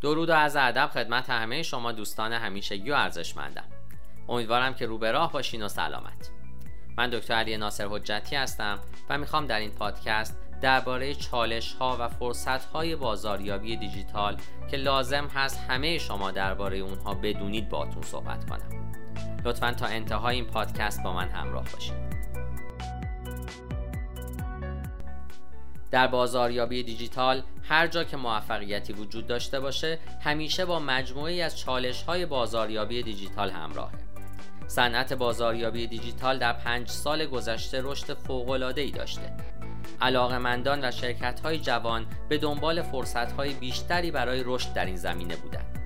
درود و از ادب خدمت همه شما دوستان همیشگی و ارزشمندم. امیدوارم که رو به راه باشین و سلامت. من دکتر علی ناصر حجتی هستم و می‌خوام در این پادکست درباره چالش ها و فرصت های بازاریابی دیجیتال که لازم هست همه شما درباره اونها بدونید باتون صحبت کنم. لطفا تا انتهای این پادکست با من همراه باشید در بازاریابی دیجیتال هر جا که موفقیتی وجود داشته باشه همیشه با مجموعی از چالش های بازاریابی دیجیتال همراهه. صنعت بازاریابی دیجیتال در پنج سال گذشته رشد فوق‌العاده‌ای داشته. علاقمندان و شرکت های جوان به دنبال فرصت های بیشتری برای رشد در این زمینه بودند.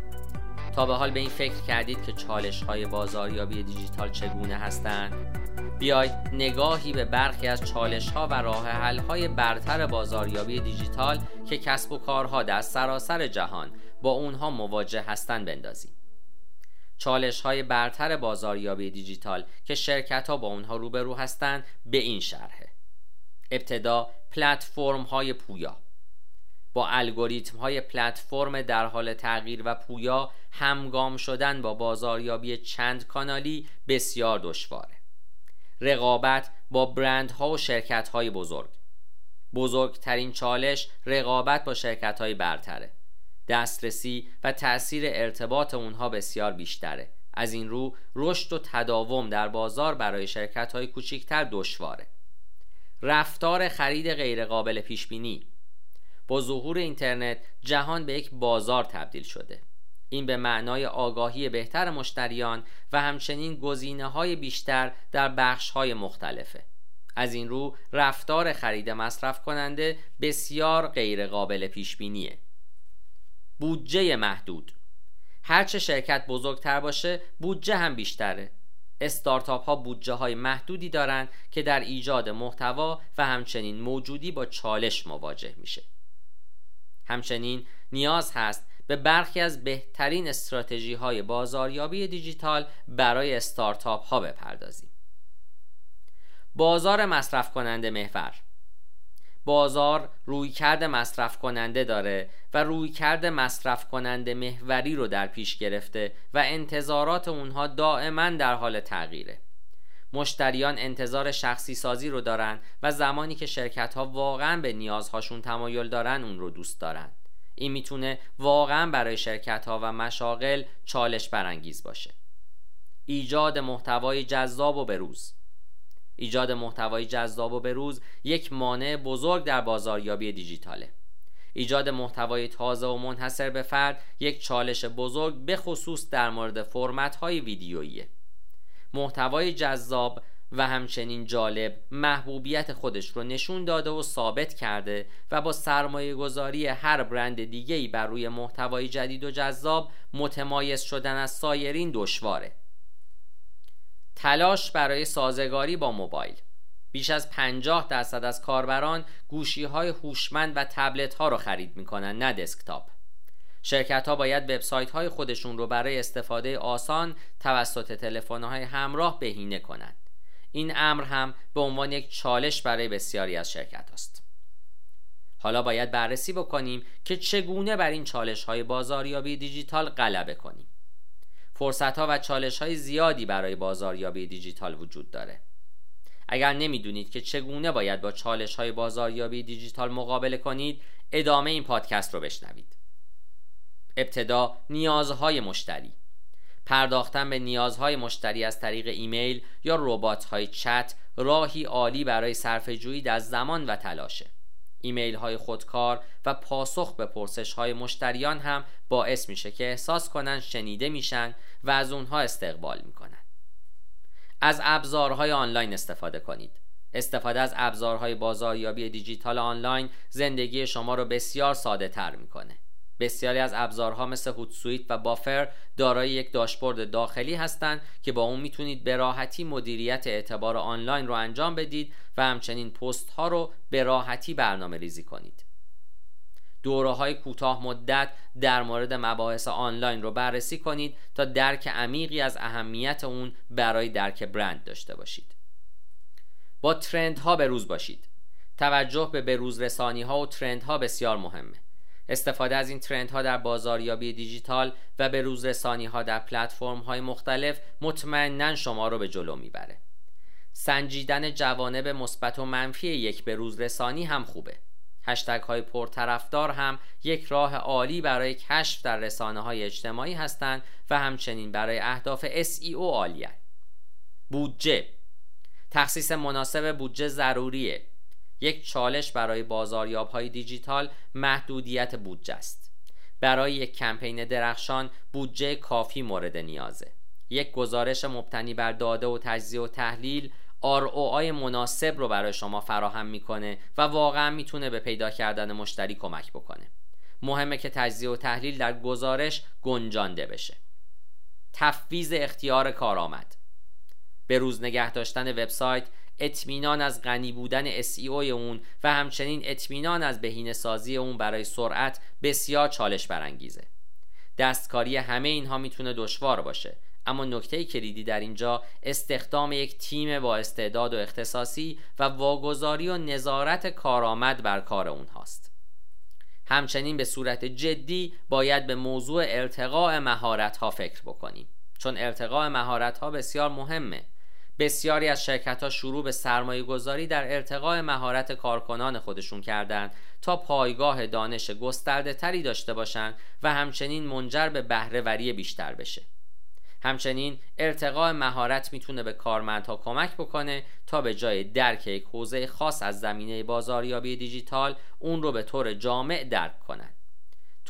تا به حال به این فکر کردید که چالش های بازاریابی دیجیتال چگونه هستند؟ بیاید نگاهی به برخی از چالش ها و راه حل های برتر بازاریابی دیجیتال که کسب و کارها در سراسر جهان با اونها مواجه هستند بندازیم چالش های برتر بازاریابی دیجیتال که شرکت ها با اونها روبرو هستند به این شرحه. ابتدا پلتفرم های پویا. با الگوریتم های پلتفرم در حال تغییر و پویا همگام شدن با بازاریابی چند کانالی بسیار دشواره. رقابت با برندها و شرکت های بزرگ. بزرگترین چالش رقابت با شرکت های برتره. دسترسی و تأثیر ارتباط اونها بسیار بیشتره. از این رو رشد و تداوم در بازار برای شرکت های کوچیکتر دشواره. رفتار خرید غیرقابل پیش بینی با ظهور اینترنت جهان به یک بازار تبدیل شده. این به معنای آگاهی بهتر مشتریان و همچنین گزینه های بیشتر در بخش های مختلفه. از این رو رفتار خرید مصرف کننده بسیار غیر قابل پیش بینیه بودجه محدود. هرچه شرکت بزرگتر باشه بودجه هم بیشتره. استارتاپ ها بودجه های محدودی دارند که در ایجاد محتوا و همچنین موجودی با چالش مواجه میشه. همچنین نیاز هست به برخی از بهترین استراتژی های بازاریابی دیجیتال برای استارتاپ ها بپردازیم. بازار مصرف کننده محور. بازار رویکرد مصرف کننده داره و رویکرد مصرف کننده محوری رو در پیش گرفته و انتظارات اونها دائما در حال تغییره. مشتریان انتظار شخصی سازی رو دارن و زمانی که شرکت ها واقعا به نیازهاشون تمایل دارن اون رو دوست دارن. این می‌تونه واقعا برای شرکت ها و مشاغل چالش برانگیز باشه. ایجاد محتوای جذاب و بروز. ایجاد محتوای جذاب و بروز یک مانع بزرگ در بازاریابی دیجیتاله. ایجاد محتوای تازه و منحصر به فرد یک چالش بزرگ به خصوص در مورد فرمت های ویدیوییه محتوای جذاب و همچنین جالب محبوبیت خودش رو نشون داده و ثابت کرده و با سرمایه گذاری هر برند دیگهی بر روی محتوای جدید و جذاب متمایز شدن از سایرین دشواره. تلاش برای سازگاری با موبایل. بیش از 50 درصد از کاربران گوشی های هوشمند و تبلت ها رو خرید می‌کنن نه دسکتاپ. شرکت ها باید وبسایت های خودشون رو برای استفاده آسان توسط تلفن های همراه بهینه کنند این امر هم به عنوان یک چالش برای بسیاری از شرکت است. حالا باید بررسی بکنیم که چگونه بر این چالش های بازاریابی دیجیتال غلبه کنیم. فرصت ها و چالش های زیادی برای بازاریابی دیجیتال وجود داره. اگر نمی‌دونید که چگونه باید با چالش های بازاریابی دیجیتال مقابله کنید، ادامه این پادکست رو بشنوید. ابتدا نیازهای مشتری پرداختن به نیازهای مشتری از طریق ایمیل یا ربات‌های چت راهی عالی برای صرفه‌جویی در زمان و تلاشه. ایمیل های خودکار و پاسخ به پرسش های مشتریان هم باعث میشه که احساس کنن شنیده میشن و از اونها استقبال می‌کنن. از ابزارهای آنلاین استفاده کنید. استفاده از ابزارهای بازاریابی دیجیتال آنلاین زندگی شما رو بسیار ساده تر می‌کنه. بسیاری از ابزارها مثل هوتسویت و بافر دارای یک داشبورد داخلی هستند که با اون می‌تونید به راحتی مدیریت اعتبار آنلاین رو انجام بدید و همچنین پست ها رو به راحتی برنامه ریزی کنید. دوره های کوتاه مدت در مورد مباحث آنلاین رو بررسی کنید تا درک عمیقی از اهمیت اون برای درک برند داشته باشید. با ترند ها به روز باشید. توجه به بروز رسانی ها و ترند ها بسیار مهمه. استفاده از این ترند ها در بازاریابی دیجیتال و به روزرسانی ها در پلتفرم های مختلف مطمئنا شما رو به جلو می‌بره. سنجیدن جوانب مثبت و منفی یک به روز رسانی هم خوبه. هشتگ های پرطرفدار هم یک راه عالی برای کشف در رسانه های اجتماعی هستند و همچنین برای اهداف SEO عالیه بودجه. تخصیص مناسب بودجه ضروریه. یک چالش برای بازاریاب های دیجیتال محدودیت بودجه است. برای یک کمپین درخشان بودجه کافی مورد نیازه. یک گزارش مبتنی بر داده و تجزیه و تحلیل ROI مناسب رو برای شما فراهم می‌کنه و واقعا می‌تونه به پیدا کردن مشتری کمک بکنه. مهمه که تجزیه و تحلیل در گزارش گنجانده بشه. تفویض اختیار کارآمد. به روز نگه داشتن وبسایت اطمینان از غنی بودن SEO اون و همچنین اطمینان از بهینه سازی اون برای سرعت بسیار چالش برانگیزه. دستکاری همه اینها می‌تونه دشوار باشه اما نکته کلیدی در اینجا استخدام یک تیم با استعداد و اختصاصی و واگذاری و نظارت کارآمد بر کار اونهاست همچنین به صورت جدی باید به موضوع ارتقاء مهارت ها فکر بکنیم چون ارتقاء مهارت ها بسیار مهمه. بسیاری از شرکت ها شروع به سرمایه گذاری در ارتقاء مهارت کارکنان خودشون کردند تا پایگاه دانش گسترده تری داشته باشند و همچنین منجر به بهرهوری بیشتر بشه. همچنین ارتقاء مهارت می‌تونه به کارمندها کمک بکنه تا به جای درک یک حوزه خاص از زمینه بازاریابی دیجیتال اون رو به طور جامع درک کنند.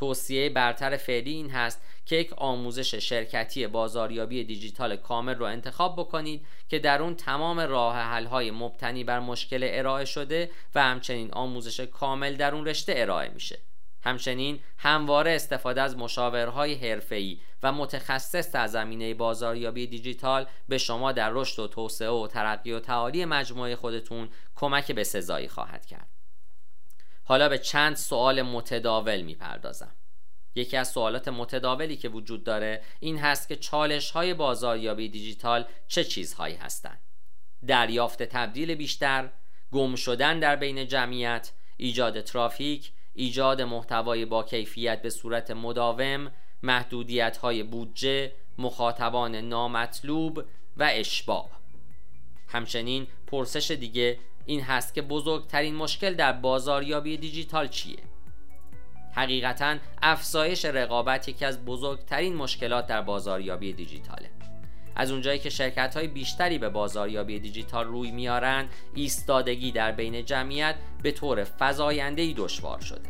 توصیه برتر فعلی این هست که یک آموزش شرکتی بازاریابی دیجیتال کامل رو انتخاب بکنید که در اون تمام راه حل های مبتنی بر مشکل ارائه شده و همچنین آموزش کامل در اون رشته ارائه میشه همچنین همواره استفاده از مشاورهای حرفه‌ای و متخصص در زمینه بازاریابی دیجیتال به شما در رشد و توسعه و ترقی و تعالی مجموعه خودتون کمک به سزایی خواهد کرد. حالا به چند سوال متداول می‌پردازم. یکی از سوالات متداولی که وجود داره این هست که چالش های بازاریابی دیجیتال چه چیزهایی هستند؟ دریافت تبدیل بیشتر، گم شدن در بین جمعیت، ایجاد ترافیک، ایجاد محتوای با کیفیت به صورت مداوم محدودیت های بودجه مخاطبان نامطلوب و اشباع همچنین پرسش دیگه این هست که بزرگترین مشکل در بازاریابی دیجیتال چیه. حقیقتا افزایش رقابت یکی از بزرگترین مشکلات در بازاریابی دیجیتاله. از اونجایی که شرکت های بیشتری به بازاریابی دیجیتال روی میارن ایستادگی در بین جمعیت به طور فزاینده‌ای دشوار شده.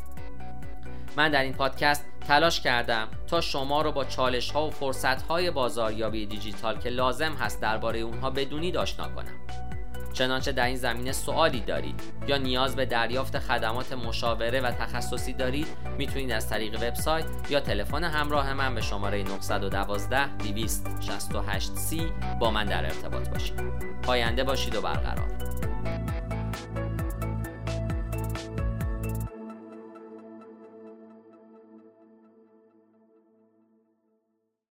من در این پادکست تلاش کردم تا شما رو با چالش ها و فرصت های بازاریابی دیجیتال که لازم هست درباره اونها بدونید آشنا کنم. چنانچه در این زمینه سوالی دارید یا نیاز به دریافت خدمات مشاوره و تخصصی دارید می‌تونید از طریق وبسایت یا تلفن همراه من به شماره 912 268 c با من در ارتباط باشید. پاینده باشید و برقرار.